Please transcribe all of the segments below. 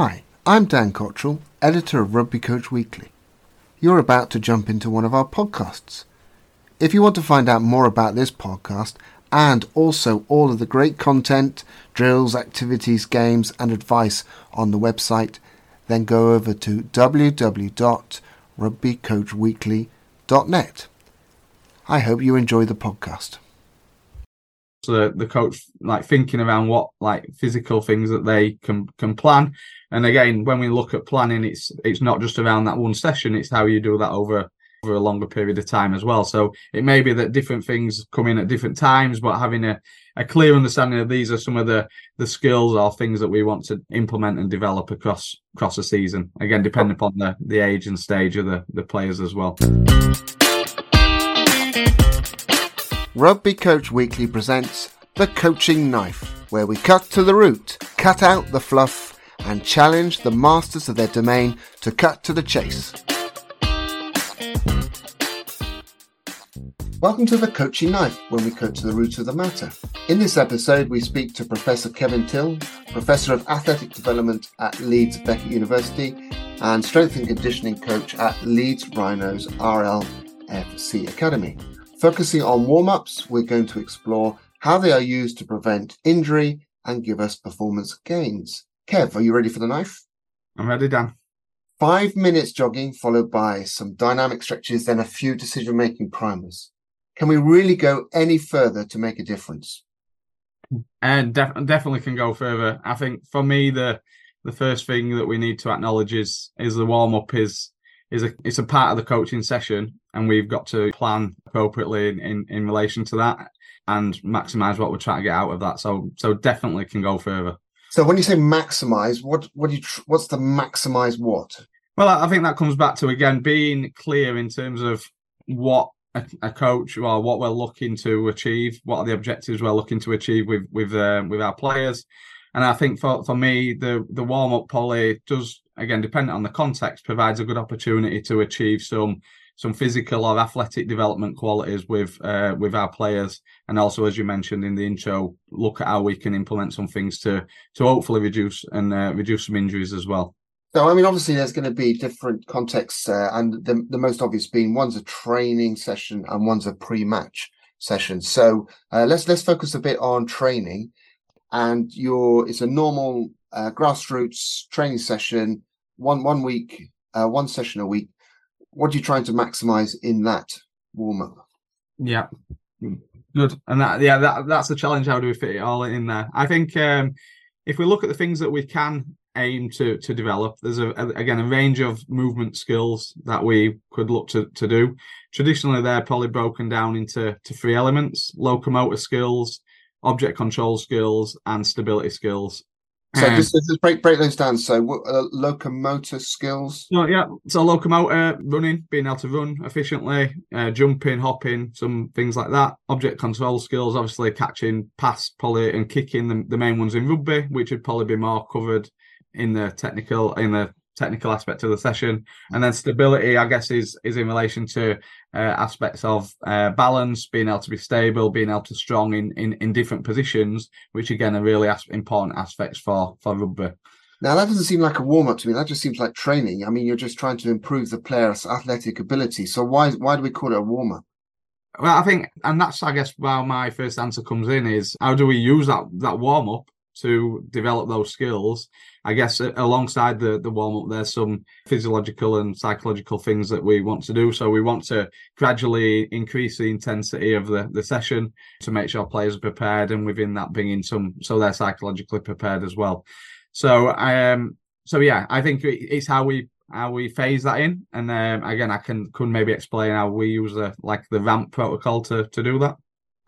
Hi, I'm Dan Cottrell, editor of Rugby Coach Weekly. You're about to jump into one of our podcasts. If you want to find out more about this podcast and also all of the great content, drills, activities, games, and advice on the website, then go over to www.rugbycoachweekly.net. I hope you enjoy the podcast. The the coach like thinking around what like physical things that they can can plan. And again when we look at planning it's it's not just around that one session it's how you do that over over a longer period of time as well. So it may be that different things come in at different times but having a, a clear understanding of these are some of the the skills or things that we want to implement and develop across across a season. Again depending upon the the age and stage of the the players as well Rugby Coach Weekly presents The Coaching Knife, where we cut to the root, cut out the fluff, and challenge the masters of their domain to cut to the chase. Welcome to The Coaching Knife, where we cut to the root of the matter. In this episode, we speak to Professor Kevin Till, Professor of Athletic Development at Leeds Beckett University and Strength and Conditioning Coach at Leeds Rhinos RLFC Academy. Focusing on warm ups, we're going to explore how they are used to prevent injury and give us performance gains. Kev, are you ready for the knife? i'm ready dan Five minutes jogging, followed by some dynamic stretches, then a few decision making primers. Can we really go any further to make a difference? and def- definitely can go further. I think for me, the the first thing that we need to acknowledge is is the warm up is is a it's a part of the coaching session, and we've got to plan appropriately in, in, in relation to that and maximize what we're trying to get out of that. So so definitely can go further. So when you say maximize, what what do you tr- what's the maximize what? Well, I think that comes back to again being clear in terms of what a, a coach or what we're looking to achieve, what are the objectives we're looking to achieve with with uh, with our players. And I think for, for me, the the warm up poly does again, depending on the context, provides a good opportunity to achieve some some physical or athletic development qualities with uh, with our players, and also as you mentioned in the intro, look at how we can implement some things to to hopefully reduce and uh, reduce some injuries as well. So I mean, obviously, there's going to be different contexts, uh, and the the most obvious being one's a training session and one's a pre-match session. So uh, let's let's focus a bit on training, and your it's a normal uh, grassroots training session, one one week, uh, one session a week. What are you trying to maximize in that warm up? Yeah, good. And that, yeah, that that's the challenge. How do we fit it all in there? I think um, if we look at the things that we can aim to to develop, there's a, a- again a range of movement skills that we could look to to do. Traditionally, they're probably broken down into to three elements: locomotor skills, object control skills, and stability skills. So Um, just, just break break those down. So what, uh, locomotor skills. So yeah, so locomotor, running, being able to run efficiently, uh, jumping, hopping, some things like that. Object control skills, obviously catching, pass, poly, and kicking, the, the main ones in rugby, which would probably be more covered in the technical in the technical aspect of the session. And then stability, I guess, is is in relation to uh, aspects of uh, balance, being able to be stable, being able to strong in in, in different positions, which again are really as- important aspects for for rugby. Now that doesn't seem like a warm up to me. That just seems like training. I mean, you're just trying to improve the player's athletic ability. So why why do we call it a warm up? Well, I think, and that's I guess where my first answer comes in is how do we use that that warm up to develop those skills? I guess alongside the the warm up, there's some physiological and psychological things that we want to do. So we want to gradually increase the intensity of the the session to make sure players are prepared, and within that, bring in some so they're psychologically prepared as well. So um, so yeah, I think it's how we how we phase that in, and um, again, I can could maybe explain how we use the like the ramp protocol to to do that.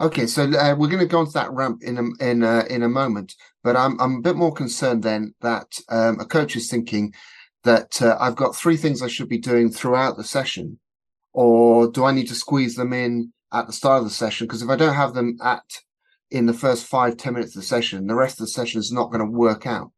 Okay, so uh, we're going to go onto that ramp in a, in a, in a moment, but I'm I'm a bit more concerned then that um, a coach is thinking that uh, I've got three things I should be doing throughout the session, or do I need to squeeze them in at the start of the session? Because if I don't have them at in the first five ten minutes of the session, the rest of the session is not going to work out.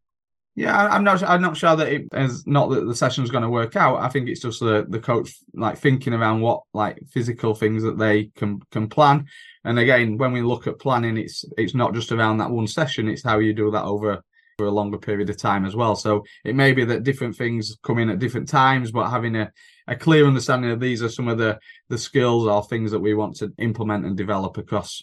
Yeah, I'm not. I'm not sure that it is not that the session's going to work out. I think it's just the the coach like thinking around what like physical things that they can can plan. And again, when we look at planning, it's it's not just around that one session. It's how you do that over for a longer period of time as well. So it may be that different things come in at different times, but having a, a clear understanding of these are some of the the skills or things that we want to implement and develop across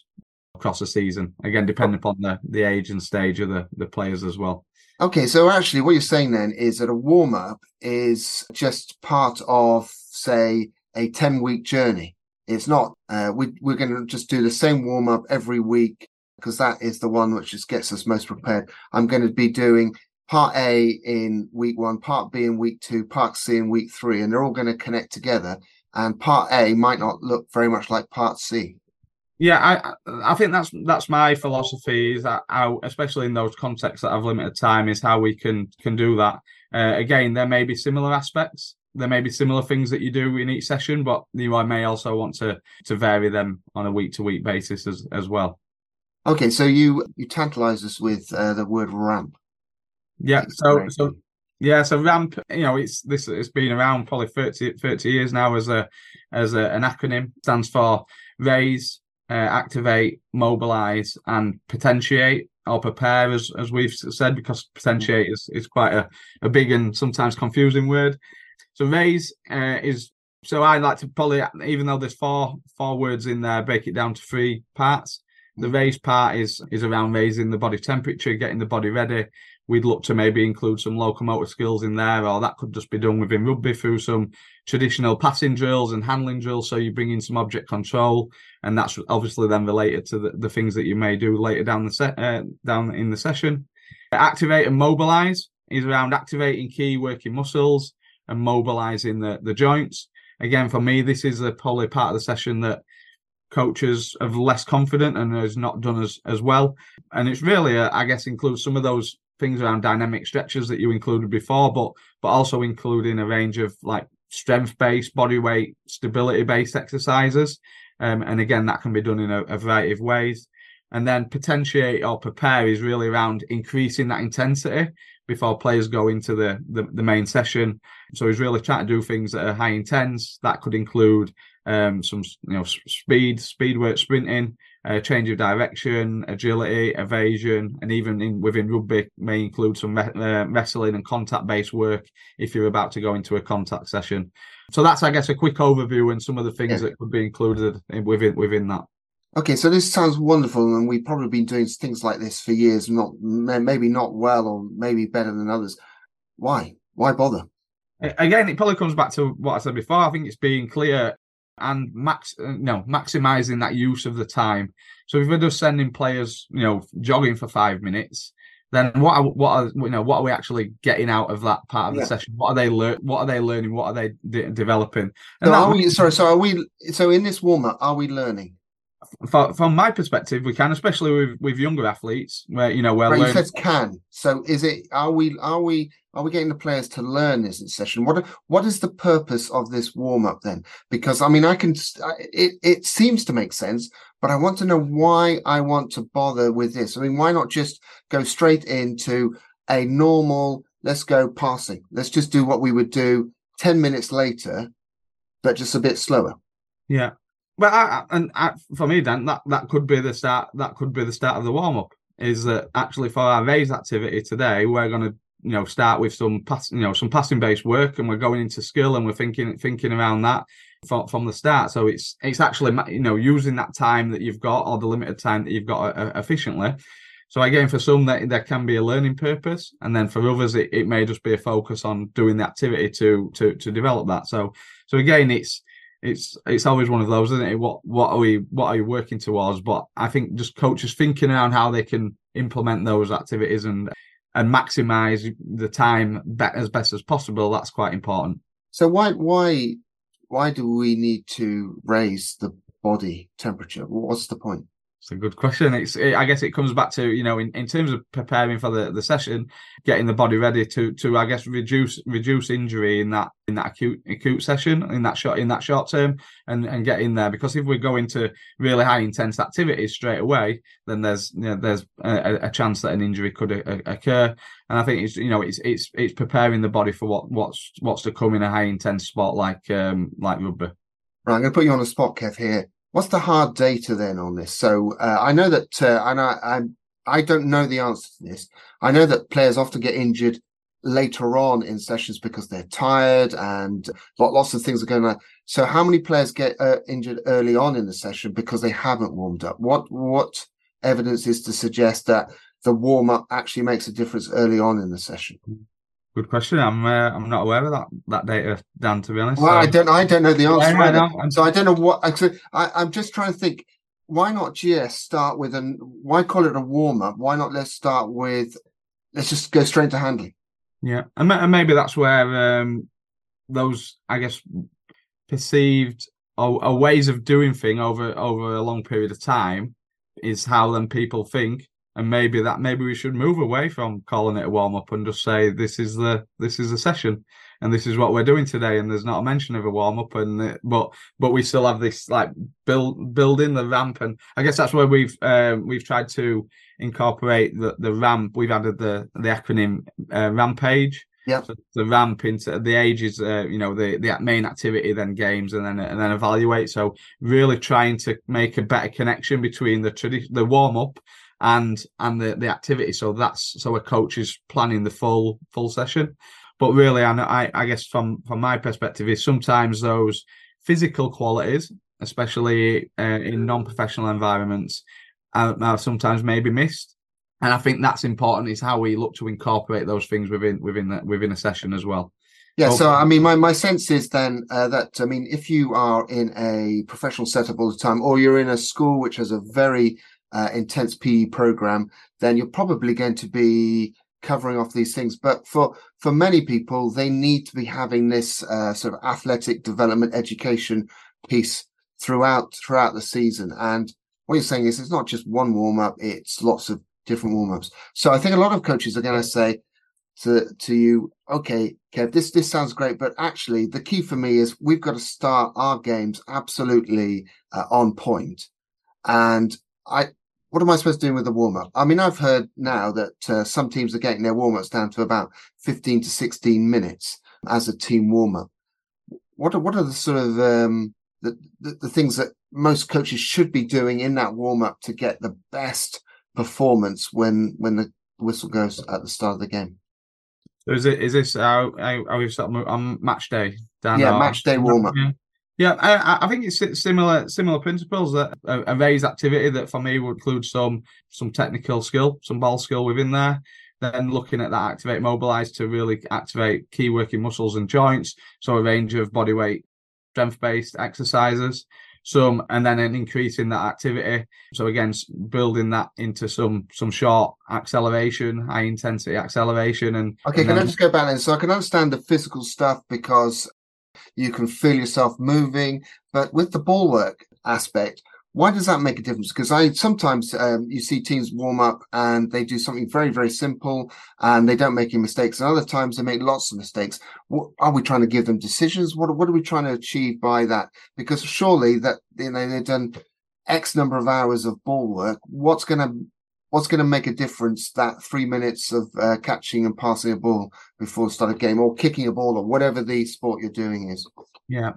across a season. Again, depending upon the the age and stage of the the players as well. Okay, so actually, what you're saying then is that a warm up is just part of, say, a 10 week journey. It's not, uh, we, we're going to just do the same warm up every week because that is the one which just gets us most prepared. I'm going to be doing part A in week one, part B in week two, part C in week three, and they're all going to connect together. And part A might not look very much like part C. Yeah, I I think that's that's my philosophy. Is that how, especially in those contexts that have limited time, is how we can can do that. Uh, again, there may be similar aspects. There may be similar things that you do in each session, but you I may also want to to vary them on a week to week basis as as well. Okay, so you you tantalize us with uh, the word ramp. Yeah, so so yeah, so ramp. You know, it's this it's been around probably 30, 30 years now as a as a, an acronym. Stands for raise, uh, activate, mobilize, and potentiate or prepare, as as we've said, because potentiate is, is quite a, a big and sometimes confusing word. So raise uh, is so I like to probably, even though there's four four words in there, break it down to three parts. The raise part is is around raising the body temperature, getting the body ready. We'd look to maybe include some locomotor skills in there, or that could just be done within rugby through some traditional passing drills and handling drills. So you bring in some object control, and that's obviously then related to the, the things that you may do later down the set uh, down in the session. Activate and mobilize is around activating key working muscles and mobilizing the the joints. Again, for me, this is a probably part of the session that coaches are less confident and has not done as as well. And it's really, uh, I guess, includes some of those things around dynamic stretches that you included before, but but also including a range of like strength based, body weight, stability based exercises. Um, and again, that can be done in a, a, variety of ways. And then potentiate or prepare is really around increasing that intensity before players go into the, the, the main session. So he's really trying to do things that are high intense. That could include um, some you know speed, speed work, sprinting, uh, change of direction, agility, evasion, and even in, within rugby may include some uh, wrestling and contact based work if you're about to go into a contact session. So that's, I guess, a quick overview and some of the things yeah. that could be included in, within within that. Okay, so this sounds wonderful, and we've probably been doing things like this for years. Not maybe not well, or maybe better than others. Why? Why bother? Again, it probably comes back to what I said before. I think it's being clear and max uh, no maximizing that use of the time. So if we're just sending players, you know, jogging for five minutes, then what are, what are you know what are we actually getting out of that part of the yeah. session? What are they learn? What are they learning? What are they de- developing? And so we, sorry, so are we? So in this warm up, are we learning? For, from my perspective, we can, especially with with younger athletes, where you know where right, you said can. So is it? Are we? Are we? Are we getting the players to learn this session? What What is the purpose of this warm up then? Because I mean, I can. It it seems to make sense, but I want to know why I want to bother with this. I mean, why not just go straight into a normal? Let's go passing. Let's just do what we would do ten minutes later, but just a bit slower. Yeah. Well, I, and I, for me, Dan, that that could be the start. That could be the start of the warm up. Is that actually for our raise activity today? We're going to you know start with some pass, you know, some passing based work, and we're going into skill, and we're thinking thinking around that from from the start. So it's it's actually you know using that time that you've got or the limited time that you've got uh, efficiently. So again, for some that there can be a learning purpose, and then for others it, it may just be a focus on doing the activity to to to develop that. So so again, it's it's it's always one of those, isn't it? What what are we what are you working towards? But I think just coaches thinking around how they can implement those activities and and maximize the time as best as possible. That's quite important. So why why why do we need to raise the body temperature? What's the point? It's a good question. It's it, I guess it comes back to you know in, in terms of preparing for the, the session, getting the body ready to to I guess reduce reduce injury in that in that acute acute session in that short in that short term and and get in there because if we go into really high intense activities straight away, then there's you know, there's a, a, chance that an injury could a, occur. And I think it's you know it's it's it's preparing the body for what what's what's to come in a high intense sport like um like rugby. Right, I'm going to put you on the spot, Kev. Here, What's the hard data then on this? So uh, I know that, uh, and I, I'm I don't know the answer to this. I know that players often get injured later on in sessions because they're tired and lots of things are going on. So, how many players get uh, injured early on in the session because they haven't warmed up? What what evidence is to suggest that the warm up actually makes a difference early on in the session? Good question. I'm uh, I'm not aware of that that data, Dan. To be honest, well, so. I don't I don't know the answer. Yeah, so I don't know what. Actually, I, I'm just trying to think. Why not GS start with an? Why call it a warm up? Why not let's start with? Let's just go straight to handling. Yeah, and, and maybe that's where um, those, I guess, perceived or, or, ways of doing thing over over a long period of time is how then people think, and maybe that maybe we should move away from calling it a warm up and just say this is the this is a session and this is what we're doing today and there's not a mention of a warm up and but but we still have this like build building the ramp and I guess that's where we've um, we've tried to incorporate the, the ramp. We've added the the acronym uh, rampage. Yeah. So the ramp into the ages, uh, you know, the the main activity, then games, and then and then evaluate. So really trying to make a better connection between the tradition, the warm up, and and the the activity. So that's so a coach is planning the full full session. But really, I I, I guess from from my perspective is sometimes those physical qualities, especially uh, in non-professional environments, are, are sometimes maybe missed. And I think that's important is how we look to incorporate those things within within the, within a session as well. Yeah, so I mean, my, my sense is then uh, that I mean, if you are in a professional setup all the time, or you're in a school which has a very uh, intense PE program, then you're probably going to be covering off these things. But for for many people, they need to be having this uh, sort of athletic development education piece throughout throughout the season. And what you're saying is it's not just one warm up; it's lots of different warm ups. So I think a lot of coaches are going to say to to you, okay, Kev, this this sounds great, but actually the key for me is we've got to start our games absolutely uh, on point. And I, what am I supposed to do with the warm up? I mean, I've heard now that uh, some teams are getting their warm ups down to about 15 to 16 minutes as a team warm up. What are, what are the sort of um, the, the, the things that most coaches should be doing in that warm up to get the best performance when when the whistle goes at the start of the game. So is it is this how how we've on match day? Dan, yeah, match day warm up. Yeah, yeah I, I think it's similar similar principles that a, a raised activity that for me would include some some technical skill, some ball skill within there. Then looking at that activate mobilize to really activate key working muscles and joints. So a range of body weight strength based exercises some and then an increase in that activity so again building that into some some short acceleration high intensity acceleration and okay and can then... i just go back then so i can understand the physical stuff because you can feel yourself moving but with the ball work aspect why does that make a difference? Because I sometimes um, you see teams warm up and they do something very very simple and they don't make any mistakes, and other times they make lots of mistakes. What, are we trying to give them decisions? What what are we trying to achieve by that? Because surely that you know they've done X number of hours of ball work. What's going to what's going to make a difference that three minutes of uh, catching and passing a ball before the start of game or kicking a ball or whatever the sport you're doing is? Yeah.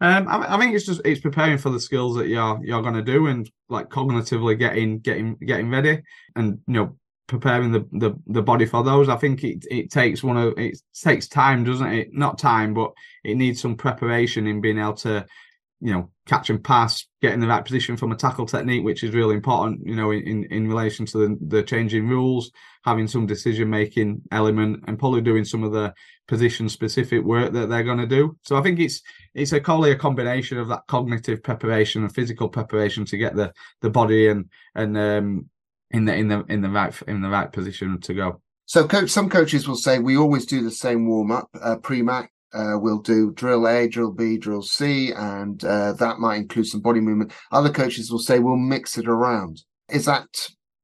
Um, I, I, think it's just it's preparing for the skills that you're you're going to do and like cognitively getting getting getting ready and you know preparing the, the the body for those. I think it it takes one of it takes time doesn't it? Not time but it needs some preparation in being able to you know, catch and pass, get in the right position from a tackle technique, which is really important, you know, in, in relation to the, the changing rules, having some decision making element, and probably doing some of the position specific work that they're going to do. So I think it's it's a probably a combination of that cognitive preparation and physical preparation to get the the body and and um in the in the in the right in the right position to go. So, coach, some coaches will say we always do the same warm up uh, pre match uh, we'll do drill A, drill B, drill C, and uh, that might include some body movement. Other coaches will say we'll mix it around. Is that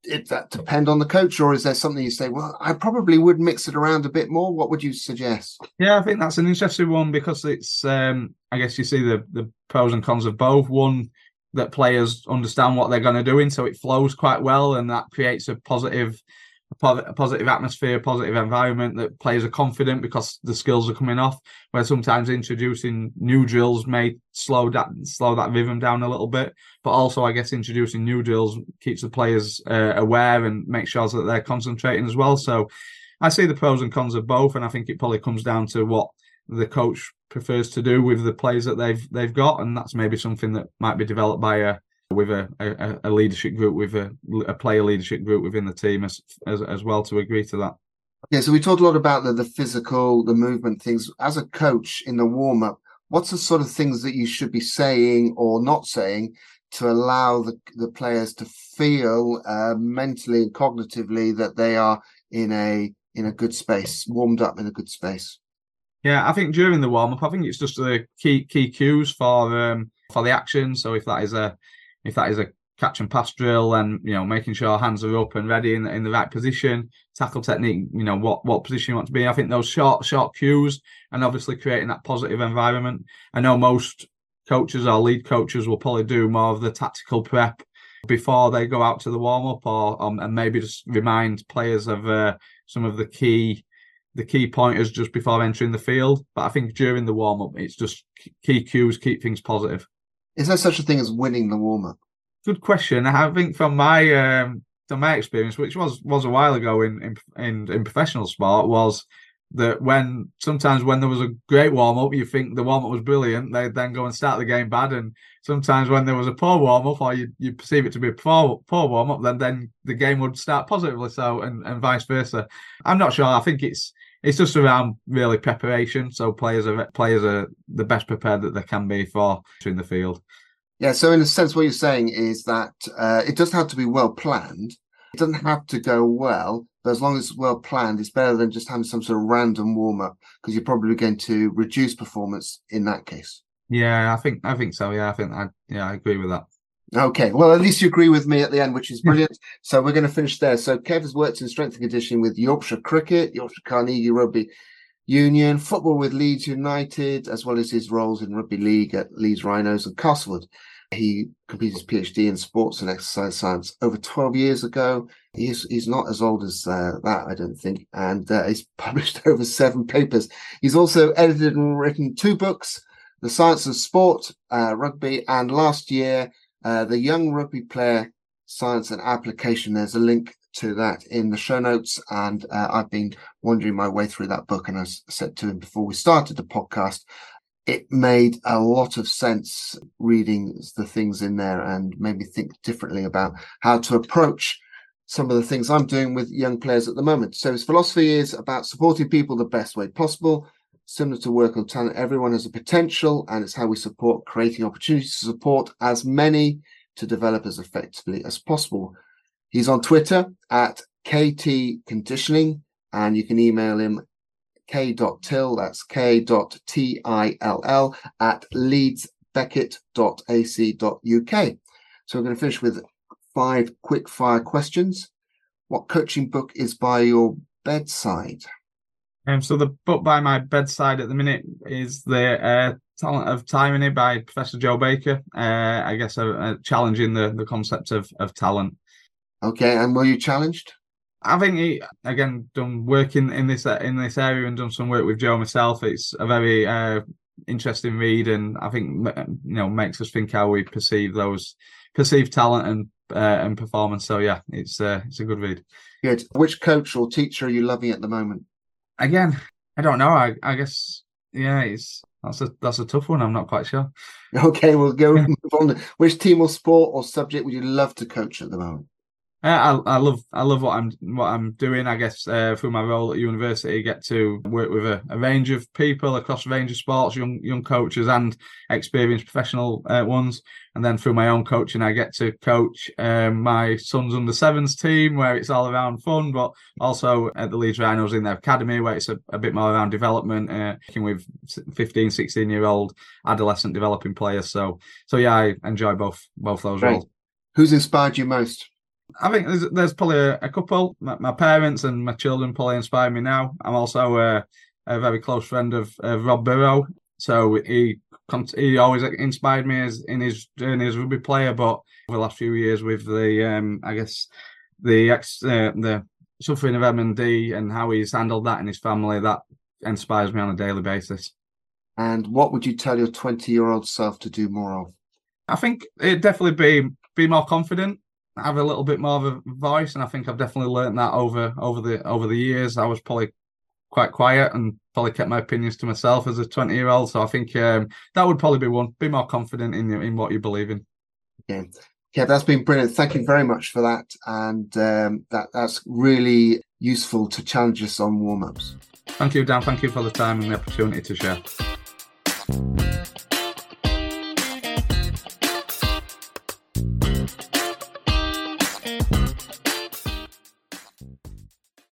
it? That depend on the coach, or is there something you say? Well, I probably would mix it around a bit more. What would you suggest? Yeah, I think that's an interesting one because it's. Um, I guess you see the the pros and cons of both. One that players understand what they're going to do in, so it flows quite well, and that creates a positive a positive atmosphere, a positive environment that players are confident because the skills are coming off. Where sometimes introducing new drills may slow that slow that rhythm down a little bit, but also I guess introducing new drills keeps the players uh, aware and makes sure that they're concentrating as well. So I see the pros and cons of both, and I think it probably comes down to what the coach prefers to do with the players that they've they've got, and that's maybe something that might be developed by a with a, a, a leadership group, with a, a, player leadership group within the team as, as as well to agree to that. Okay, so we talked a lot about the, the physical, the movement things. As a coach in the warm up, what's the sort of things that you should be saying or not saying to allow the, the players to feel uh, mentally and cognitively that they are in a in a good space, warmed up in a good space? Yeah, I think during the warm up, I think it's just the key key cues for um, for the action. So if that is a if that is a catch and pass drill and you know making sure our hands are up and ready in, in the right position tackle technique you know what what position you want to be i think those short short cues and obviously creating that positive environment. I know most coaches or lead coaches will probably do more of the tactical prep before they go out to the warm up or um, and maybe just remind players of uh, some of the key the key pointers just before entering the field. But i think during the warm up it's just key cues keep things positive is there such a thing as winning the warm up? Good question. I think from my um, from my experience, which was was a while ago in in in, professional sport, was that when sometimes when there was a great warm up, you think the warm up was brilliant, They'd then go and start the game bad, and sometimes when there was a poor warm up or you, you perceive it to be a poor poor warm up, then then the game would start positively. So and and vice versa. I'm not sure. I think it's it's just around really preparation. So players are players are the best prepared that they can be for in the field. Yeah. So in a sense, what you're saying is that uh, it doesn't have to be well planned. It doesn't have to go well, but as long as it's well planned, it's better than just having some sort of random warm up because you're probably going to reduce performance in that case. Yeah, I think I think so. Yeah, I think I yeah I agree with that. Okay, well, at least you agree with me at the end, which is brilliant. so we're going to finish there. So Kev has worked in strength and conditioning with Yorkshire Cricket, Yorkshire Carnegie Rugby Union, football with Leeds United, as well as his roles in rugby league at Leeds Rhinos and Castleford. He completed his PhD in sports and exercise science over 12 years ago. He's, he's not as old as uh, that, I don't think, and uh, he's published over seven papers. He's also edited and written two books, The Science of Sport, uh, Rugby, and last year, uh, the young rugby player science and application. There's a link to that in the show notes. And uh, I've been wandering my way through that book. And I said to him before we started the podcast, it made a lot of sense reading the things in there and made me think differently about how to approach some of the things I'm doing with young players at the moment. So his philosophy is about supporting people the best way possible. Similar to work on talent, everyone has a potential, and it's how we support creating opportunities to support as many to develop as effectively as possible. He's on Twitter at KT Conditioning, and you can email him k.till, that's k.till at leedsbeckett.ac.uk. So we're going to finish with five quick fire questions. What coaching book is by your bedside? Um, so the book by my bedside at the minute is the uh, Talent of Tyranny by Professor Joe Baker. Uh, I guess uh, uh, challenging the, the concept of, of talent. Okay, and were you challenged? I think he again done work in, in this in this area and done some work with Joe myself. It's a very uh, interesting read, and I think you know makes us think how we perceive those perceived talent and uh, and performance. So yeah, it's uh, it's a good read. Good. Which coach or teacher are you loving at the moment? Again, I don't know. I, I guess yeah, it's that's a that's a tough one. I'm not quite sure. Okay, we'll go move on. Which team or sport or subject would you love to coach at the moment? I, I love I love what I'm what I'm doing. I guess uh, through my role at university, I get to work with a, a, range of people across a range of sports, young young coaches and experienced professional uh, ones. And then through my own coaching, I get to coach um, my son's under sevens team, where it's all around fun, but also at the Leeds Rhinos in their academy, where it's a, a bit more around development, uh, working with 15, 16 year old adolescent developing players. So so yeah, I enjoy both both those roles. Who's inspired you most? I think there's, there's probably a, a couple. My, my, parents and my children probably inspire me now. I'm also a, a very close friend of, of Rob Burrow, so he he always inspired me as in his journey as a rugby player. But over the last few years, with the um, I guess the ex uh, the suffering of MND and how he's handled that in his family, that inspires me on a daily basis. And what would you tell your 20 year old self to do more of? I think it'd definitely be be more confident, have a little bit more of a voice, and I think I've definitely learned that over over the over the years. I was probably quite quiet and probably kept my opinions to myself as a 20 year old. So I think um, that would probably be one. Be more confident in in what you believe in. Yeah. Yeah, that's been brilliant. Thank you very much for that. And um, that that's really useful to challenge us on warm ups. Thank you, Dan. Thank you for the time and the opportunity to share.